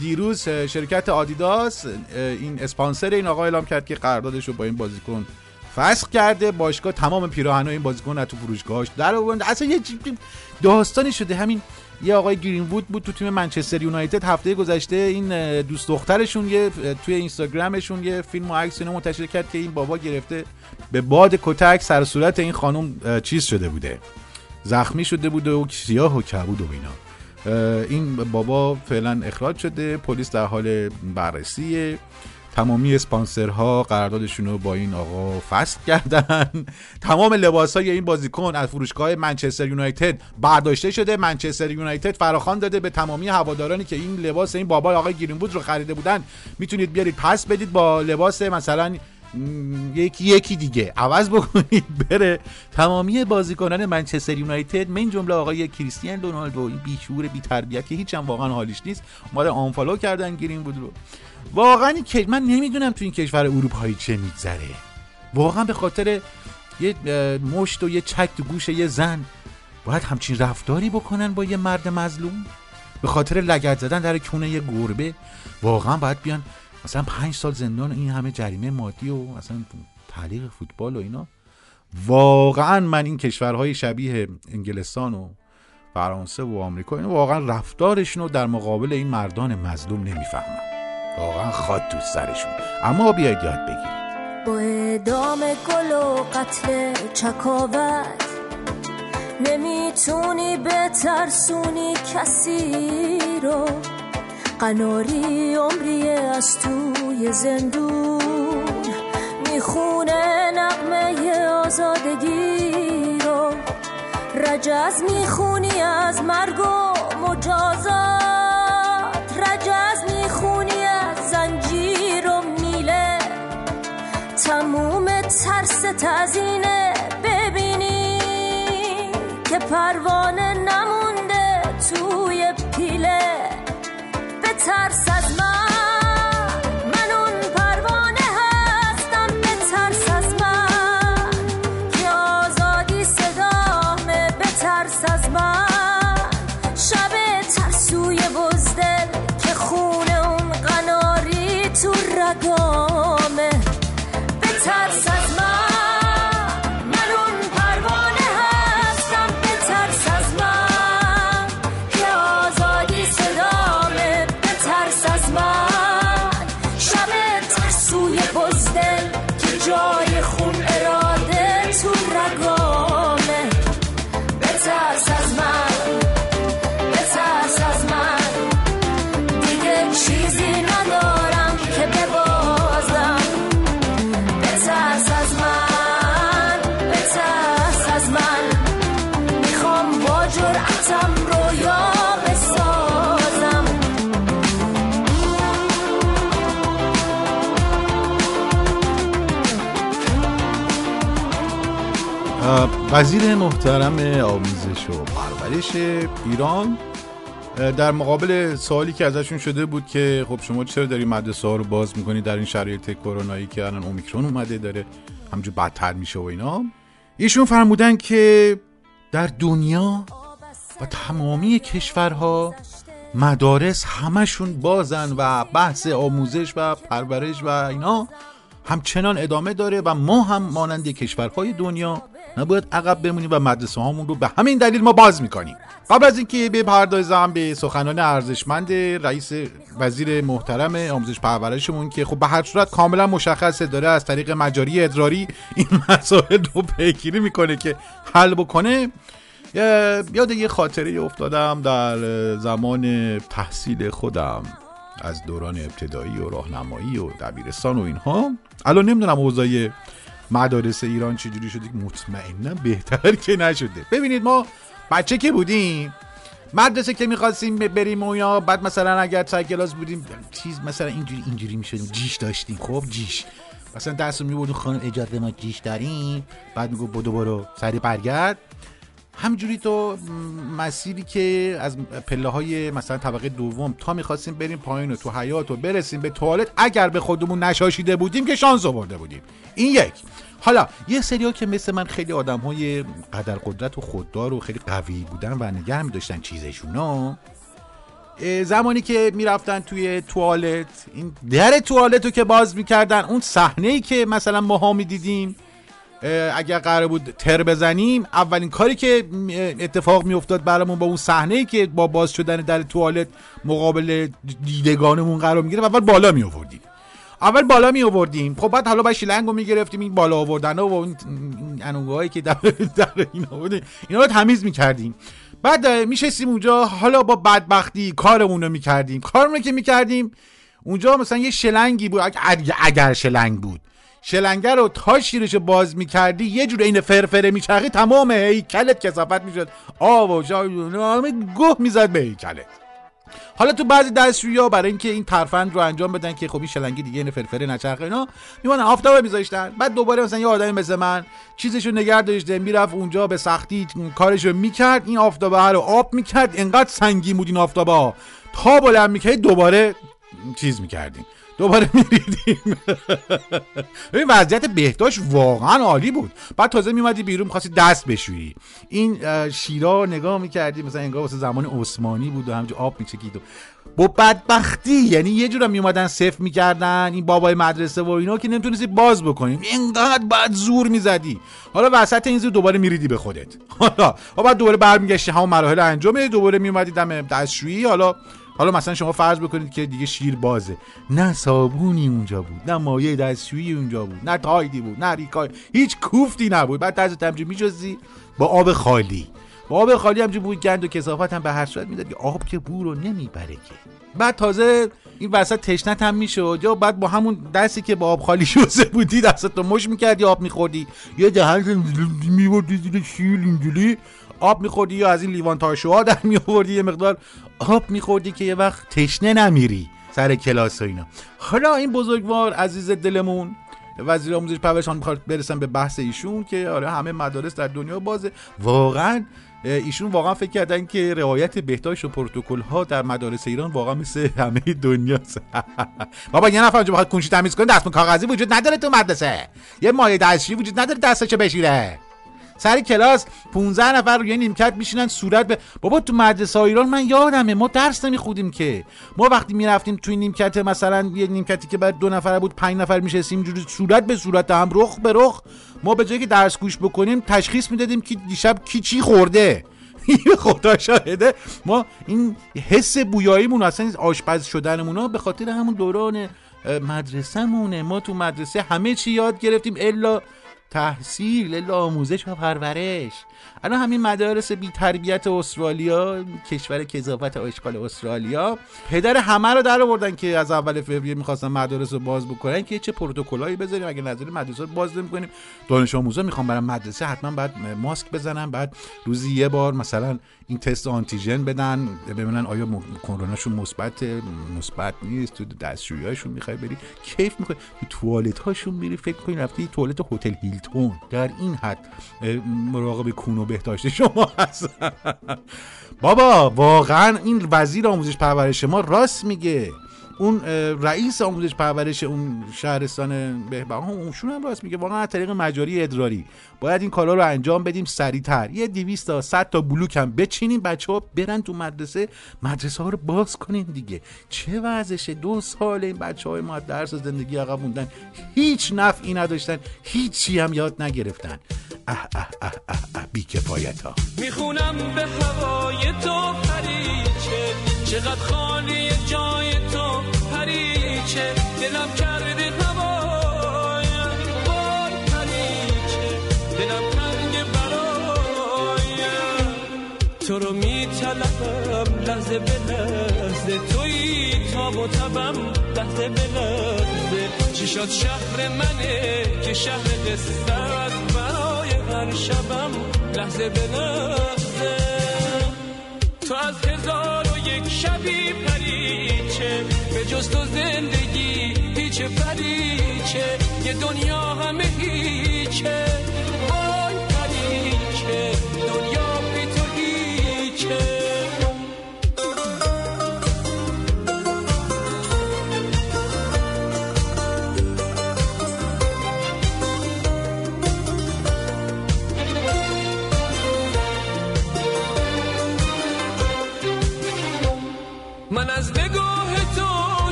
دیروز شرکت آدیداس این اسپانسر این آقا اعلام کرد که قراردادش رو با این بازیکن فسخ کرده باشگاه تمام پیراهن این بازیکن رو تو فروشگاهش در آورد. اصلا یه داستانی شده. همین یه آقای گرین وود بود تو تیم منچستر یونایتد. هفته گذشته این دوست دخترشون یه توی اینستاگرامشون یه فیلم و عکس منتشر کرد که این بابا گرفته به باد کتک سر صورت این خانم چیز شده بوده. زخمی شده بوده و سیاه و کبود و اینا. این بابا فعلا اخراج شده. پلیس در حال بررسیه. تمامی اسپانسرها قراردادشون رو با این آقا فسخ کردن. تمام لباس های این بازیکن از فروشگاه منچستر یونایتد برداشته شده. منچستر یونایتد فراخوان داده به تمامی هوادارانی که این لباس این بابا آقای گرینوود رو خریده بودن. می‌تونید بیارید پس بدید با لباس مثلا یکی یکی دیگه. عوض بکنید بره. تمامی بازیکنان منچستر یونایتد من جمله آقای کریستیان رونالدو این بیشور بی تربیت که هیچ هم واقعا حالیش نیست. اومده آنفالو کردن گرین بود رو. واقعا من نمی‌دونم تو این کشور اروپایی چه میگذره. واقعا به خاطر یه مشت و یه چک تو گوش یه زن باید همچین رفتاری بکنن با یه مرد مظلوم؟ به خاطر لگت زدن در کونه یه گربه؟ واقعا باید بیان مثلا پنج سال زندان این همه جریمه مادی و مثلا تعلیق فوتبال و اینا. واقعا من این کشورهای شبیه انگلستان و فرانسه و آمریکا اینو واقعا رفتارشون رو در مقابل این مردان مظلوم نمی‌فهمم. واقعا خواد تو سرشون. اما بیاید یاد بگیرید
با ادام گل و قتل چکاوت نمی‌تونی بترسونی کسی رو. قناری عمری از توی زندون می‌خونه نقمه آزادگی رو. رجز می‌خونی از مرگ و مجازات رجز می‌خونی از زنجیر و میله. تموم ترس تزینه ببینی که پروانه نمونده توی پیله. tarsa
وزیر محترم آموزش و پرورش ایران در مقابل سوالی که ازشون شده بود که خب شما چرا داری مدرسه ها رو باز می‌کنید در این شرایط کرونایی که الان اومیکرون اومده داره همجور بدتر میشه و اینا؟ ایشون فرمودن که در دنیا و تمامی کشورها مدارس همشون بازن و بحث آموزش و پرورش و اینا همچنان ادامه داره و ما هم مانند کشورهای دنیا نباید عقب بمونیم و مدرسه هامون رو به همین دلیل ما باز می‌کنیم. قبل از اینکه بپردازم به سخنان ارزشمند رئیس وزیر محترم آموزش پرورشمون که خب به هر صورت کاملا مشخصه داره از طریق مجاری ادراری این مسائل رو پیگیری می‌کنه که حل بکنه. یاد یه خاطره افتادم در زمان تحصیل خودم. از دوران ابتدایی و راهنمایی و دبیرستان و اینها. الان نمی‌دونم اوضاع مدارس ایران چجوری شده؟ مطمئنا بهتر که نشده. ببینید ما بچه که بودیم مدرسه که می‌خواستیم بریم و یا بعد مثلا اگر سر کلاس بودیم چیز مثلا اینجوری اینجوری می‌شدیم جیش داشتیم. خب جیش. مثلا دست رو میبردیم خانم اجازه ما جیش داریم. بعد میگو بدو برو سری برگرد. همجوری تو مسیری که از پله های مثلا طبقه دوم تا می‌خواستیم بریم پایین و تو حیات و برسیم به توالت اگر به خودمون نشاشیده بودیم که شانس آورده بودیم. این یک. حالا یه سری که مثل من خیلی آدم های قدر قدرت و خوددار و خیلی قوی بودن و نگه می داشتن چیزشونو زمانی که می‌رفتن توی توالت این در توالت رو که باز می‌کردن اون صحنه ای که مثلا ماها می‌دیدیم اگر قرار بود تر بزنیم اولین کاری که اتفاق میافتاد برامون با اون صحنه که با باز شدن در توالت مقابل دیدگانمون قرار می‌گیره اول بالا می آوردیم اول بالا می آوردیم خب بعد حالا با شیلنگ رو می‌گرفتیم این بالا آوردن و این انوگاهایی که در, در اینا بوده اینا رو تمیز می‌کردیم. بعد میشستیم اونجا حالا با بدبختی کارمون رو می‌کردیم. کارمون که می‌کردیم اونجا مثلا یه شلنگی بود اگر شلنگ بود. شلنگه رو تا شیرش باز می‌کردی یه جور این فرفره میچرخی تمام هیکلت کسافت می‌شد. آب و گوه می‌زد به هیکلت. حالا تو بعضی دستشویی برای اینکه این ترفند رو انجام بدن که خب این شلنگی دیگه این فرفره نچرخه اینا میمونن آفتابه میذاشتن. بعد دوباره مثلا یه آدمی مثل من چیزشو نگه داشته می‌رفت اونجا به سختی کارشو می‌کرد این آفتابه رو آب می‌کرد. انقدر سنگین بود این آفتابه تا بلند می‌کرد دوباره چیز می‌کردیم. دوباره میریدیم. این وضعیت بهداشت واقعا عالی بود. بعد تازه میومدی بیرون می‌خواستی دست بشویی. این شیرا نگاه می‌کردی مثلا انگار واسه زمان عثمانی بود و همجور آب میچکید با بدبختی یعنی یه جورا میومدن صفر می‌کردن این بابای مدرسه و اینا که نمی‌تونستی باز بکنیم اینقدر بعد زور می‌زدی. حالا وسط این زور دوباره میریدی به خودت. حالا بعد دوباره برمیگشتی همون مراحل انجام دوباره میومدی دم دستشویی. حالا حالا مثلا شما فرض بکنید که دیگه شیر بازه. نه صابونی اونجا بود نه مایه دستشویی اونجا بود نه تایدی بود نه ریکای هیچ کوفتی نبود. بعد طرز تمجید میجزی با آب خالی. با آب خالی همجور بود گند و کسافت هم به هر صورت می‌داد که آب که بو رو نمی‌بره که. بعد تازه این وسط تشنت هم می‌شد. یا بعد با همون دستی که با آب خالی شده بودی دستت مش می‌کردی آب میخوردی. یه دهن میبردی زیر شیل اینجوری. آب میخوردی یا از این لیوان تاشوها در میآوردی؟ یه مقدار آب میخوردی که یه وقت تشنه نمیری سر کلاس و اینا. حالا این بزرگوار عزیز دلمون وزیر آموزش پرورشان می‌خواد برسن به بحث ایشون که آره همه مدارس در دنیا بازه. واقعا ایشون واقعا فکر کردن که روایت بهداشت و پروتکل ها در مدارس ایران واقعا مثل همه دنیاست. بابا یه نفر بخواد کنشی تمیز کنه دستمون کاغذی وجود نداره تو مدرسه. یه مایه دستشویی وجود نداره دستشو بشیره سر کلاس 15 نفر روی نیمکت میشینن صورت به بابا تو مدرسه ایران من یادمه ما درس نمیخودیم که. ما وقتی می‌رفتیم توی نیمکت مثلا یه نیمکتی که بعد دو نفر بود پنج نفر میشستیم اینجوری صورت به صورت هم رخ به رخ. ما به جایی که درس گوش بکنیم تشخیص می‌دادیم که دیشب کی چی خورده. خدا شاهده. ما این حس بویاییمون اصلا آشپز شدنمون به خاطر همون دوران مدرسهمونه. ما تو مدرسه همه چی یاد گرفتیم الا تحصیل الا آموزش و پرورش. الان همین مدارس بی تربیت استرالیا کشور کذافت آشغال استرالیا. پدر همه رو در آوردن که از اول فوریه می‌خواستن مدارس رو باز بکنن که چه پروتکلایی بذاریم. اگه نظر مدرسه رو باز نمی‌کنیم. دانش آموزا می‌خوام برن مدرسه حتما بعد ماسک بزنن. بعد روزی یه بار مثلا این تست آنتیژن بدن. ببینن آیا کروناشون مثبت مثبت نیست تو دستشوییاشون می‌خوای بری؟ کیف می‌کنی؟ تو توالت میری فکر کنی رفتی توالت هتل تون در این حد مراقب کون و بهداشت شما هست بابا واقعا این وزیر آموزش پرورش ما راست میگه. اون رئیس آموزش پرورش اون شهرستان بهبهان اونشون هم راست میگه واقعا از طریق مجاری ادراری. باید این کارا رو انجام بدیم سریعتر. یه 200 تا 100 تا بلوک هم بچینیم بچه ها برن تو مدرسه مدرسه ها رو باز کنیم دیگه. چه وضعشه دو سال این بچه های ما درس زندگی عقب موندن. هیچ نفعی نداشتن هیچی هم یاد نگرفتن. اه اه اه اه, اه بی
می‌خونم به هوای تو پریچه چقدر خالی جای تو پریچه دلم کرده هوایم وای پریچه دلم تنگ برایم تو رو میطلبم لحظه به لحظه. توی تاب و تبم لحظه به لحظه. چی شد شهر منه که شهر قصه است برای هر شبم لحظه به لحظه. تو از هزار شبی پریچه به جز تو زندگی هیچ پریچه یه دنیا همه هیچه.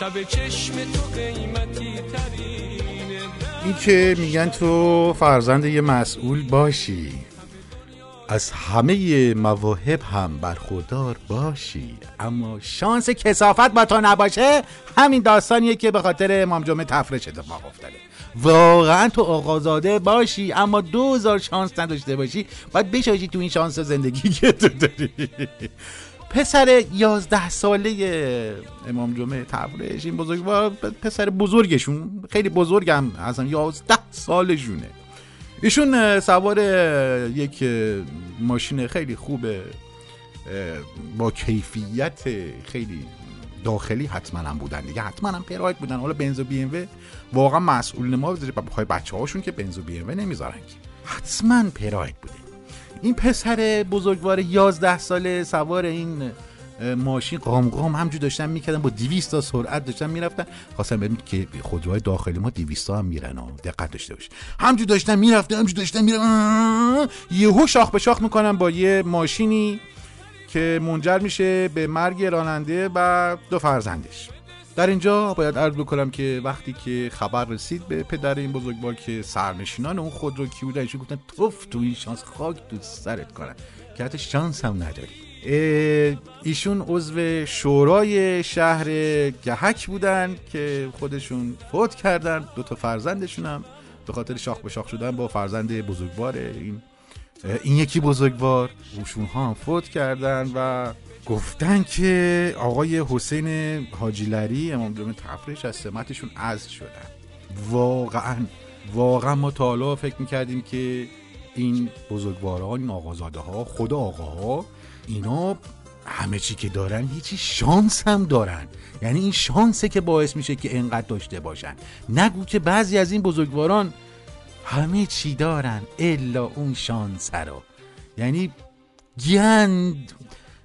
شب چشم تو قیمتی ترینه
این که میگن تو فرزند یه مسئول باشی. از همه مواهب هم برخوردار باشی. اما شانس کسافت با تو نباشه همین داستانیه که به خاطر امام جمعه تفرش اتفاق افتاده. واقعا تو آقازاده باشی اما دوزار شانس نداشته باشی. باید بشاشی تو این شانس زندگی که تو داری. پسر یازده ساله امام جمعه تفرش این بزرگوار پسر بزرگشون خیلی بزرگم اصلا یازده سالشونه. ایشون سوار یک ماشین خیلی خوبه اه، با کیفیت خیلی داخلی حتما هم بودن دیگه حتما هم پراید بودن. حالا بنز و بی ام واقعا مسئول ما بذاره بخوای بچه هاشون که بنز و بی ام نمی‌ذارن که. حتما پراید بوده. این پسر بزرگوار 11 ساله سوار این ماشین قام قام همجور داشتن می‌کردن با 200 تا سرعت داشتن می‌رفتن. خواستم ببین که خودروهای داخلی ما 200 تا هم میرن ها دقت داشته باش همجور داشتن می‌رفتن همجور داشتن میرن یهو شاخ به شاخ می‌کنن با یه ماشینی که منجر میشه به مرگ راننده و دو فرزندش. در اینجا باید عرض بکنم که وقتی که خبر رسید به پدر این بزرگوار که سرنشینان اون خودرو کی بودن ایشون گفتن توف تو این شانس خاک تو سرت کنن. که حتی شانس هم نداری. ایشون عضو شورای شهر گهک بودن که خودشون فوت کردن دو تا فرزندشون هم به خاطر شاخ به شاخ شدن با فرزند بزرگوار این این یکی بزرگوار روشون ها هم فوت کردن و گفتن که آقای حسین حاجی لری امام جمعه تفریش از سمتشون عزل شدن. واقعا واقعا ما تا حالا فکر می‌کردیم که این بزرگواران این آقازاده ها خدا آقاها اینا همه چی که دارن هیچی شانس هم دارن. یعنی این شانسه که باعث میشه که انقدر داشته باشن. نگو که بعضی از این بزرگواران همه چی دارن الا اون شانس رو. یعنی گند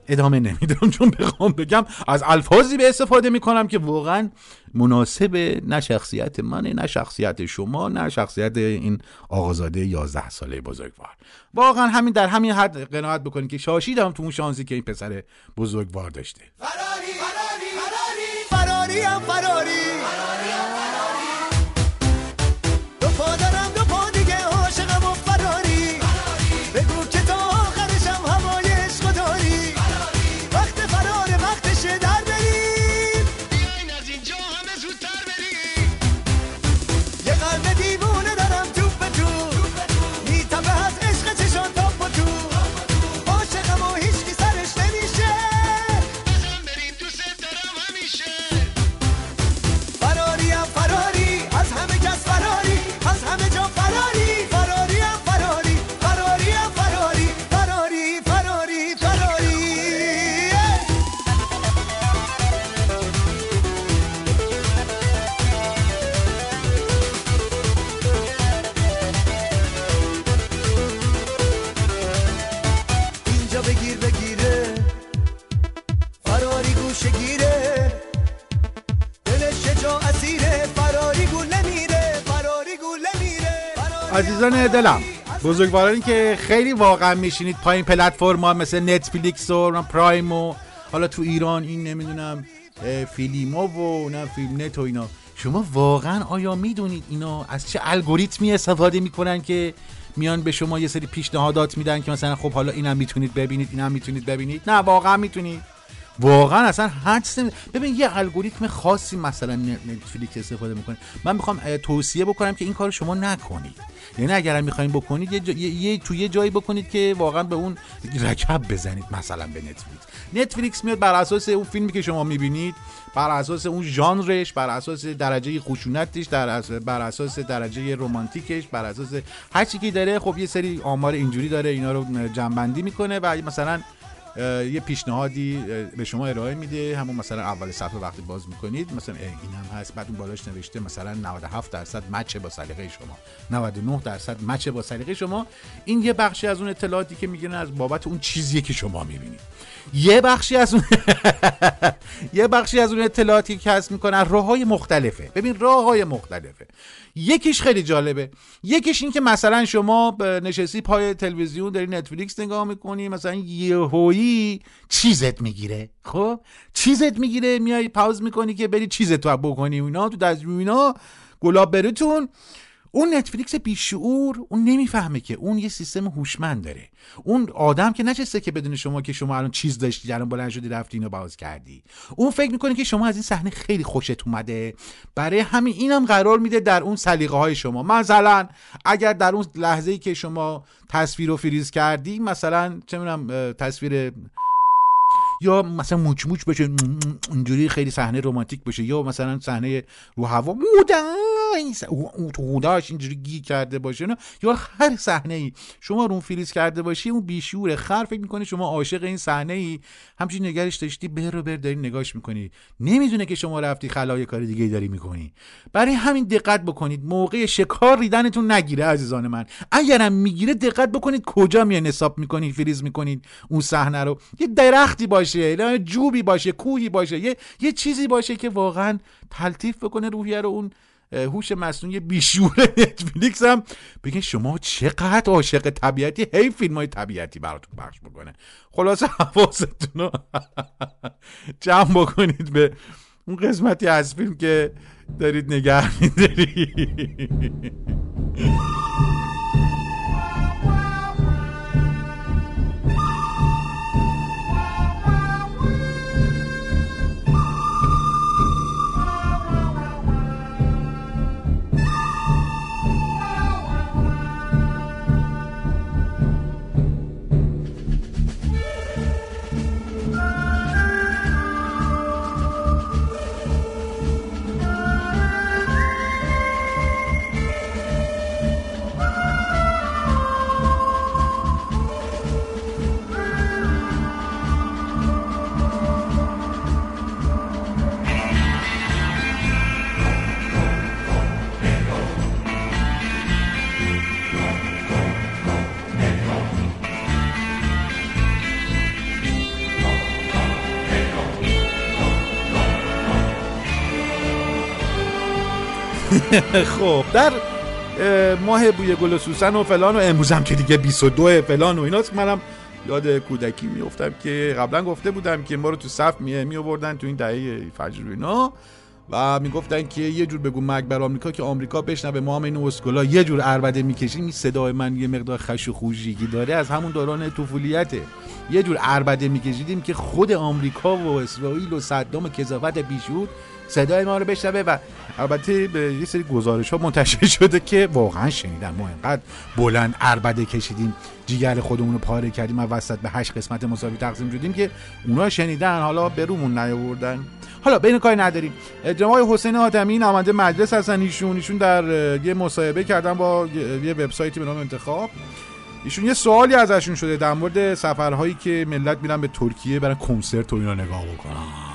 ادامه نمیدم چون بخوام بگم از الفاظی به استفاده می‌کنم که واقعا مناسب نه شخصیت منه نه شخصیت شما نه شخصیت این آقازاده 11 ساله بزرگوار. واقعا همین در همین حد قناعت بکنید که شاشیدم تو اون شانسی که این پسر بزرگوار داشته. عزیزان دلم بزرگوارانی که خیلی واقعا میشینید پایین ها مثل نتفلیکس و پرایم و حالا تو ایران این نمی‌دونم فیلیما و نه فیلم نت و اینا. شما واقعا آیا می‌دونید اینا از چه الگوریتمی استفاده می‌کنن که میان به شما یه سری پیشنهادات میدن که مثلا خب حالا اینم می‌تونید ببینید اینم می‌تونید ببینید؟ نه واقعا می‌تونید. واقعا اصلا حدس ببین یه الگوریتم خاصی مثلا نتفلیکس استفاده می‌کنه. من می‌خوام توصیه بکنم که این کار شما نکنید. یعنی اگر می‌خواین بکنید یه, جا... یه... تو یه جایی بکنید که واقعا به اون رکب بزنید مثلا به نتفلیکس نتفلیکس میاد بر اساس اون فیلمی که شما می‌بینید بر اساس اون ژانرش بر اساس درجه خشونتش در بر اساس درجه رمانتیکش بر اساس هر چی که داره. خب یه سری آمار اینجوری داره اینا رو جنبندی می‌کنه و مثلا یه پیشنهادی به شما ارائه میده. همون مثلا اول صفحه وقتی باز می‌کنید مثلا این هم هست. بعد اون بالاش نوشته مثلا 97 درصد مچ با سلیقه شما. 99 درصد مچ با سلیقه شما. این یه بخشی از اون اطلاعاتی که میگن از بابت اون چیزیه که شما می‌بینید. یه بخشی از اون یه بخشی از اون اطلاعاتی که کسب می‌کنن راه های مختلفه. ببین راه های مختلفه. یکیش خیلی جالبه. یکیش این که مثلا شما نشستی پای تلویزیون داری نتفلیکس نگاه می‌کنی مثلا یهویی چیزت می‌گیره. خب؟ چیزت می‌گیره میای پاوز می‌کنی که بری چیزت تو بکنی اینا تو دستمون اینا. گلاب براتون اون نتفلیکس بیشعور اون نمی‌فهمه که اون یه سیستم هوشمند داره. اون آدم که نچسته که بدون شما که شما الان چیز داشتی الان بلند شدی رفتی اینو باز کردی. اون فکر می‌کنه که شما از این صحنه خیلی خوشت اومده. برای همین اینم قرار میده در اون سلیقه های شما. مثلا اگر در اون لحظه ای که شما تصویر رو فریز کردی مثلا چه می‌دونم تصویر یا مثلا موچ موچ بشه اونجوری خیلی صحنه رمانتیک بشه یا مثلا صحنه رو هوا مودن هوداش اینجوری گی کرده باشه یا هر صحنه ای شما رو فریز کرده باشی اون بیشور خر فکر می‌کنه شما عاشق این صحنه ای همچین نگرش داشتی بر رو بر داری نگاش می‌کنی. نمی‌دونه که شما رفتی خلای کار دیگه داری می‌کنی. برای همین دقت بکنید موقع شکار ریدنتون نگیره عزیزان من. اگرم می‌گیره دقت بکنید کجا میان حساب می‌کنید فریز می‌کنید اون صحنه رو. یه درختی باشه جوبی باشه کوهی باشه یه یه چیزی باشه که واقعا تلطیف بکنه روحیه رو. اون هوش مصنوعی بیشور نتفلیکس هم بگین شما چقدر عاشق طبیعتی؟ هی فیلم های طبیعتی براتون پخش بکنه. خلاصه حواستون رو جمع بکنید به اون قسمتی از فیلم که دارید نگه میدارید. خب در ماه بوی گل و سوسن و فلان و امروزم که دیگه 22 فلان و ایناست منم یاد کودکی میفتم که قبلا گفته بودم که ما رو تو صف می, می آوردن تو این دهه فجر اینا و می‌گفتن که یه جور بگو مرگ بر آمریکا که آمریکا بشنوه ما هم این اسکولا. یه جور اربده می‌کشیم این صدای من یه مقدار خش و خوشیگی داره از همون دوران طفولیته. یه جور اربده میکشیدیم که خود آمریکا و اسرائیل و صدام کذافت بیشور صدای ما رو بشنوه و البته به یه سری گزارش ها منتشر شده که واقعا شنیدن ما اینقدر بلند اربده کشیدیم جیگر خودمون رو پاره کردیم و وسط به هشت قسمت مساوی تقسیم شدیم که اونا شنیدن حالا برومون نیاوردن. حالا بین کاری نداریم. جناب حسین آدمی نماینده مجلس هستن. ایشون ایشون در یه مصاحبه کردن با یه وبسایتی به نام انتخاب. ایشون یه سوالی ازشون شده در مورد سفرهایی که ملت میرن به ترکیه برای کنسرت و اینا نگاه بکنن.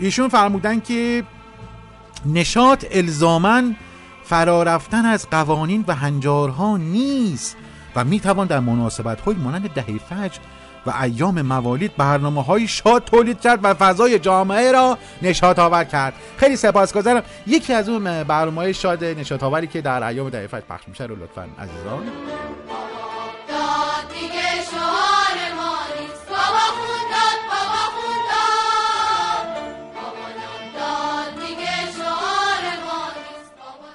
ایشون فرمودن که نشاط الزامن فرارفتن از قوانین و هنجارها نیست و می‌توان در مناسبت های مانند دهه فجر و ایام موالید برنامه های شاد تولید کرد و فضای جامعه را نشاط آور کرد. خیلی سپاسگزارم. یکی از اون برنامه های شاد نشاط آوری که در ایام دعیفت پخش میشه رو لطفا عزیزان.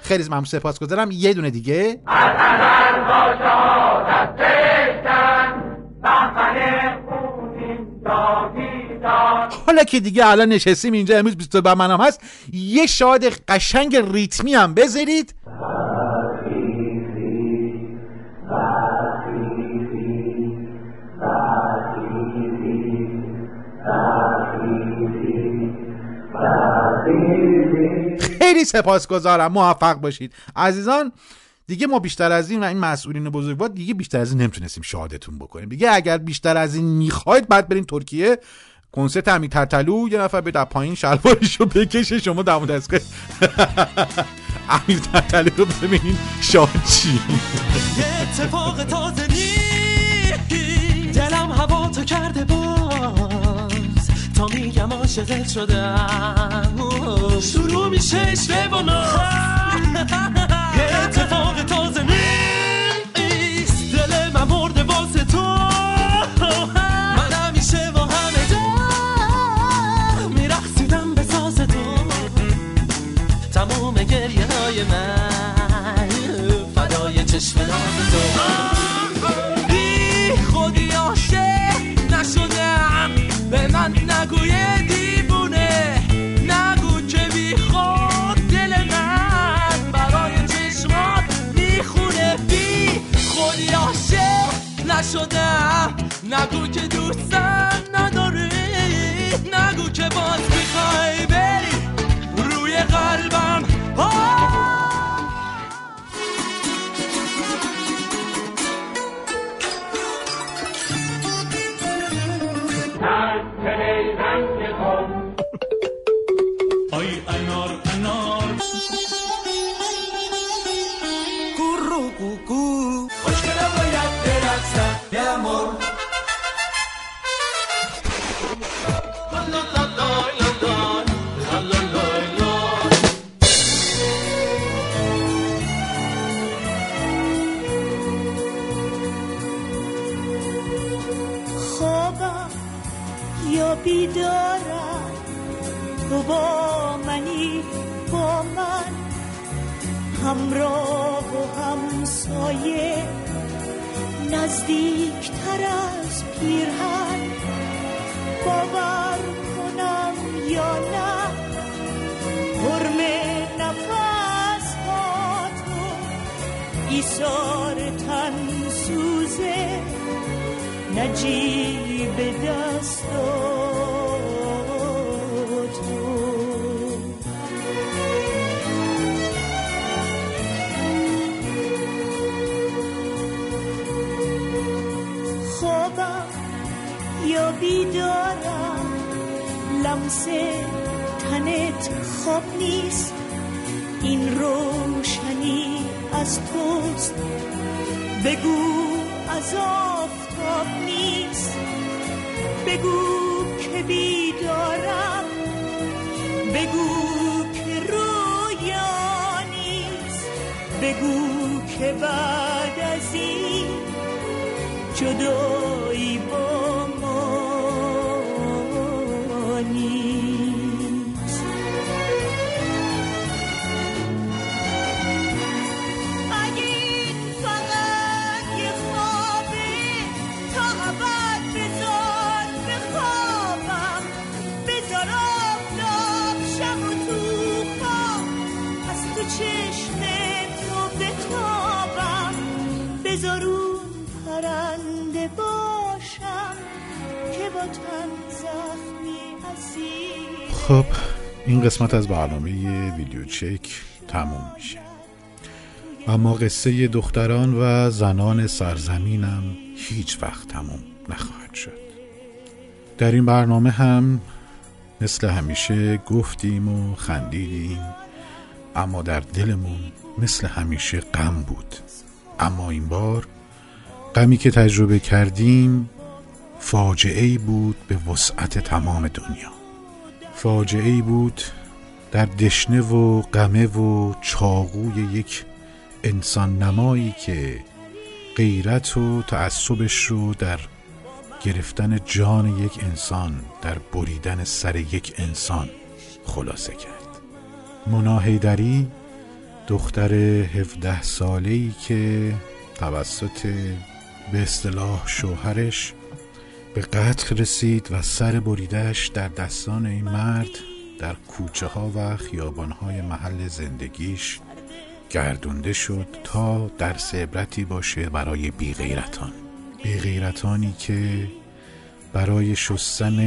خیلی ممنون سپاسگزارم. یه دونه دیگه. حالا که دیگه الان نشستیم اینجا امروز 22 من هم هست. یه شاد قشنگ ریتمی هم بذارید. خیلی سپاسگزارم. موفق باشید. عزیزان دیگه ما بیشتر از این و این مسئولین بزرگوار دیگه بیشتر از این نمی‌تونستیم شادتون بکنیم. دیگه اگر بیشتر از این می‌خواید بعد برین ترکیه. کنسرت امیر ترتلو یه نفر به در پایین شلوارشو بکشه شما دم دستگاه. امیر ترتلو رو ببینین شاد چی
اتفاق تازه دلم هوا تو کرده باز. تا میگم عاشقت شدم.
Taste level نجیب خوابم یا بیدارم لمس تنت خواب نیست. این روشنی از توست. بگو از آفتاب نیست. بگو که بیدارم. بگو که رویا نیست. بگو که بعد از این جدایی
خب این قسمت از برنامه ویدیو چک تموم میشه. اما قصه دختران و زنان سرزمینم هیچ وقت تموم نخواهد شد. در این برنامه هم مثل همیشه گفتیم و خندیدیم اما در دلمون مثل همیشه غم بود. اما این بار غمی که تجربه کردیم فاجعه ای بود به وسعت تمام دنیا. فاجعه ای بود در دشنه و غمه و چاقوی یک انسان نمایی که غیرت و تعصبش رو در گرفتن جان یک انسان در بریدن سر یک انسان خلاصه کرد. مونا حیدری دختر 17 ساله ای که توسط به اصطلاح شوهرش به قتل رسید و سر بریدهش در دستان این مرد در کوچه ها و خیابان های محل زندگیش گردونده شد تا درس عبرتی باشه برای بیغیرتان. بیغیرتانی که برای شستن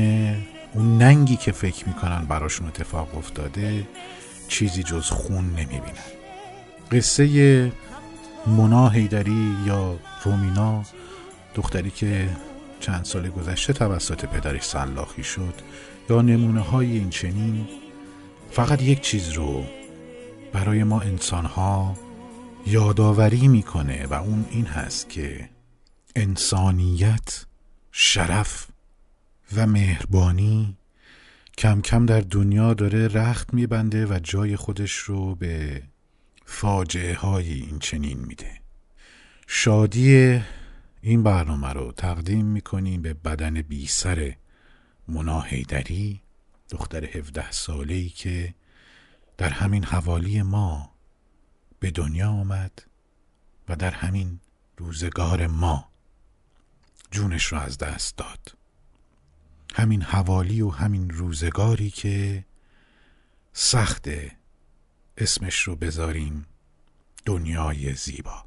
اون ننگی که فکر می‌کنن براشون اتفاق افتاده چیزی جز خون نمی‌بینن. قصه مونا هیدری یا رومینا دختری که چند سال گذشته توسط پدرش سلاخی شد یا نمونه های این چنین فقط یک چیز رو برای ما انسان ها یادآوری می‌کنه و اون این هست که انسانیت شرف و مهربانی کم کم در دنیا داره رخت میبنده و جای خودش رو به فاجعه های این چنین میده. شادی این برنامه رو تقدیم می‌کنیم به بدن بی سر مونا حیدری دختر 17 ساله ای که در همین حوالی ما به دنیا آمد و در همین روزگار ما جونش رو از دست داد. همین حوالی و همین روزگاری که سخت اسمش رو بذاریم دنیای زیبا.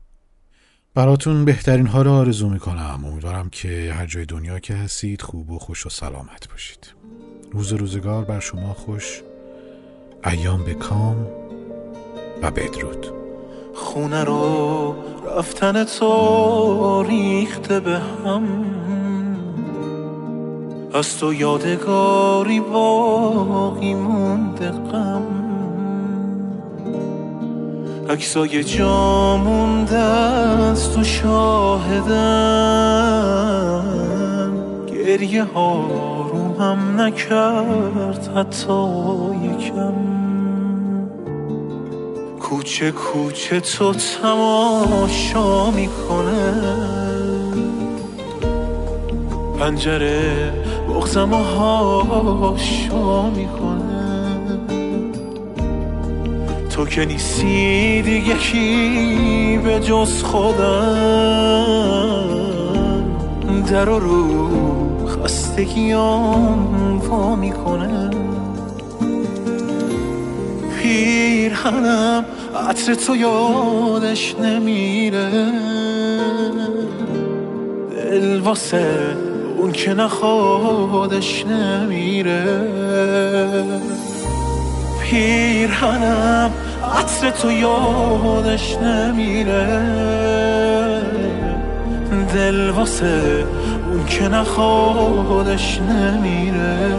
براتون بهترین ها رو آرزو می‌کنم. امیدوارم که هر جای دنیا که هستید خوب و خوش و سلامت باشید. روز روزگار بر شما خوش. ایام به کام و بدرود.
خونه رو رفتن تو ریخته به هم. از تو یادگاری باقی مونده غم. عکسای جا مونده از تو شاهدن. گریه ها رو هم نکرد حتی یکم. کوچه کوچه تو تماشا می‌کنه. پنجره بغزم و هاشا می‌کنه. تو که نیستی دیگه کی به جز خودم؟ در و رو خستگیام وا می‌کنه. پیرهنم عطر تو یادش نمیره. دل واسه اون که نخوادش نمیره. پیرهنم عطر تو یادش نمیره. دل واسه اون که نخوادش نمیره.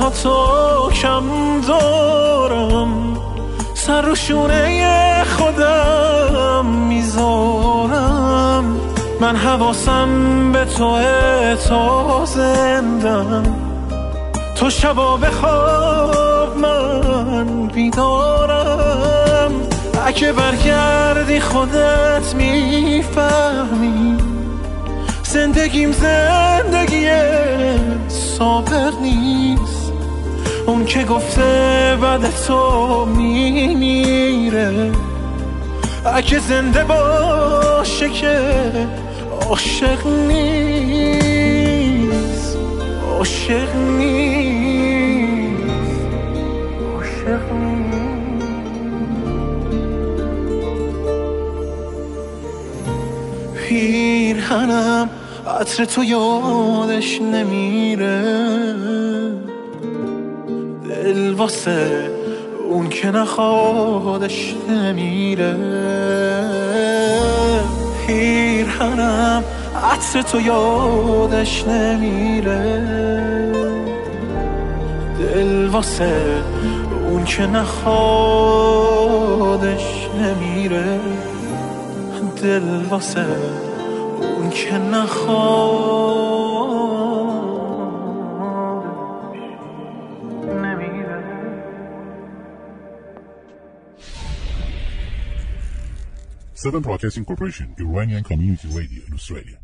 ها تو کم دارم. سر رو شونه خودم می‌ذارم. من حواسم به تو تا زندم. تو شبا بخواب من بیدارم. اگه برگردی خودت می‌فهمی. زندگیم زندگی سابق نیست. اون که گفته بعد تو میمیره. اگه زنده باشه که عاشق نیست. عاشق نیست. عاشق نیست. پیرهنم عطر تو یادش نمیره. دل واسه اون که نخوادش نمیره. پیرهنم عطر تو یادش نمیره. دل واسه اون که نخوادش نمیره. دل واسه اون که نخوادش نمیره
Seven Broadcasting Corporation, Iranian Community Radio in Australia.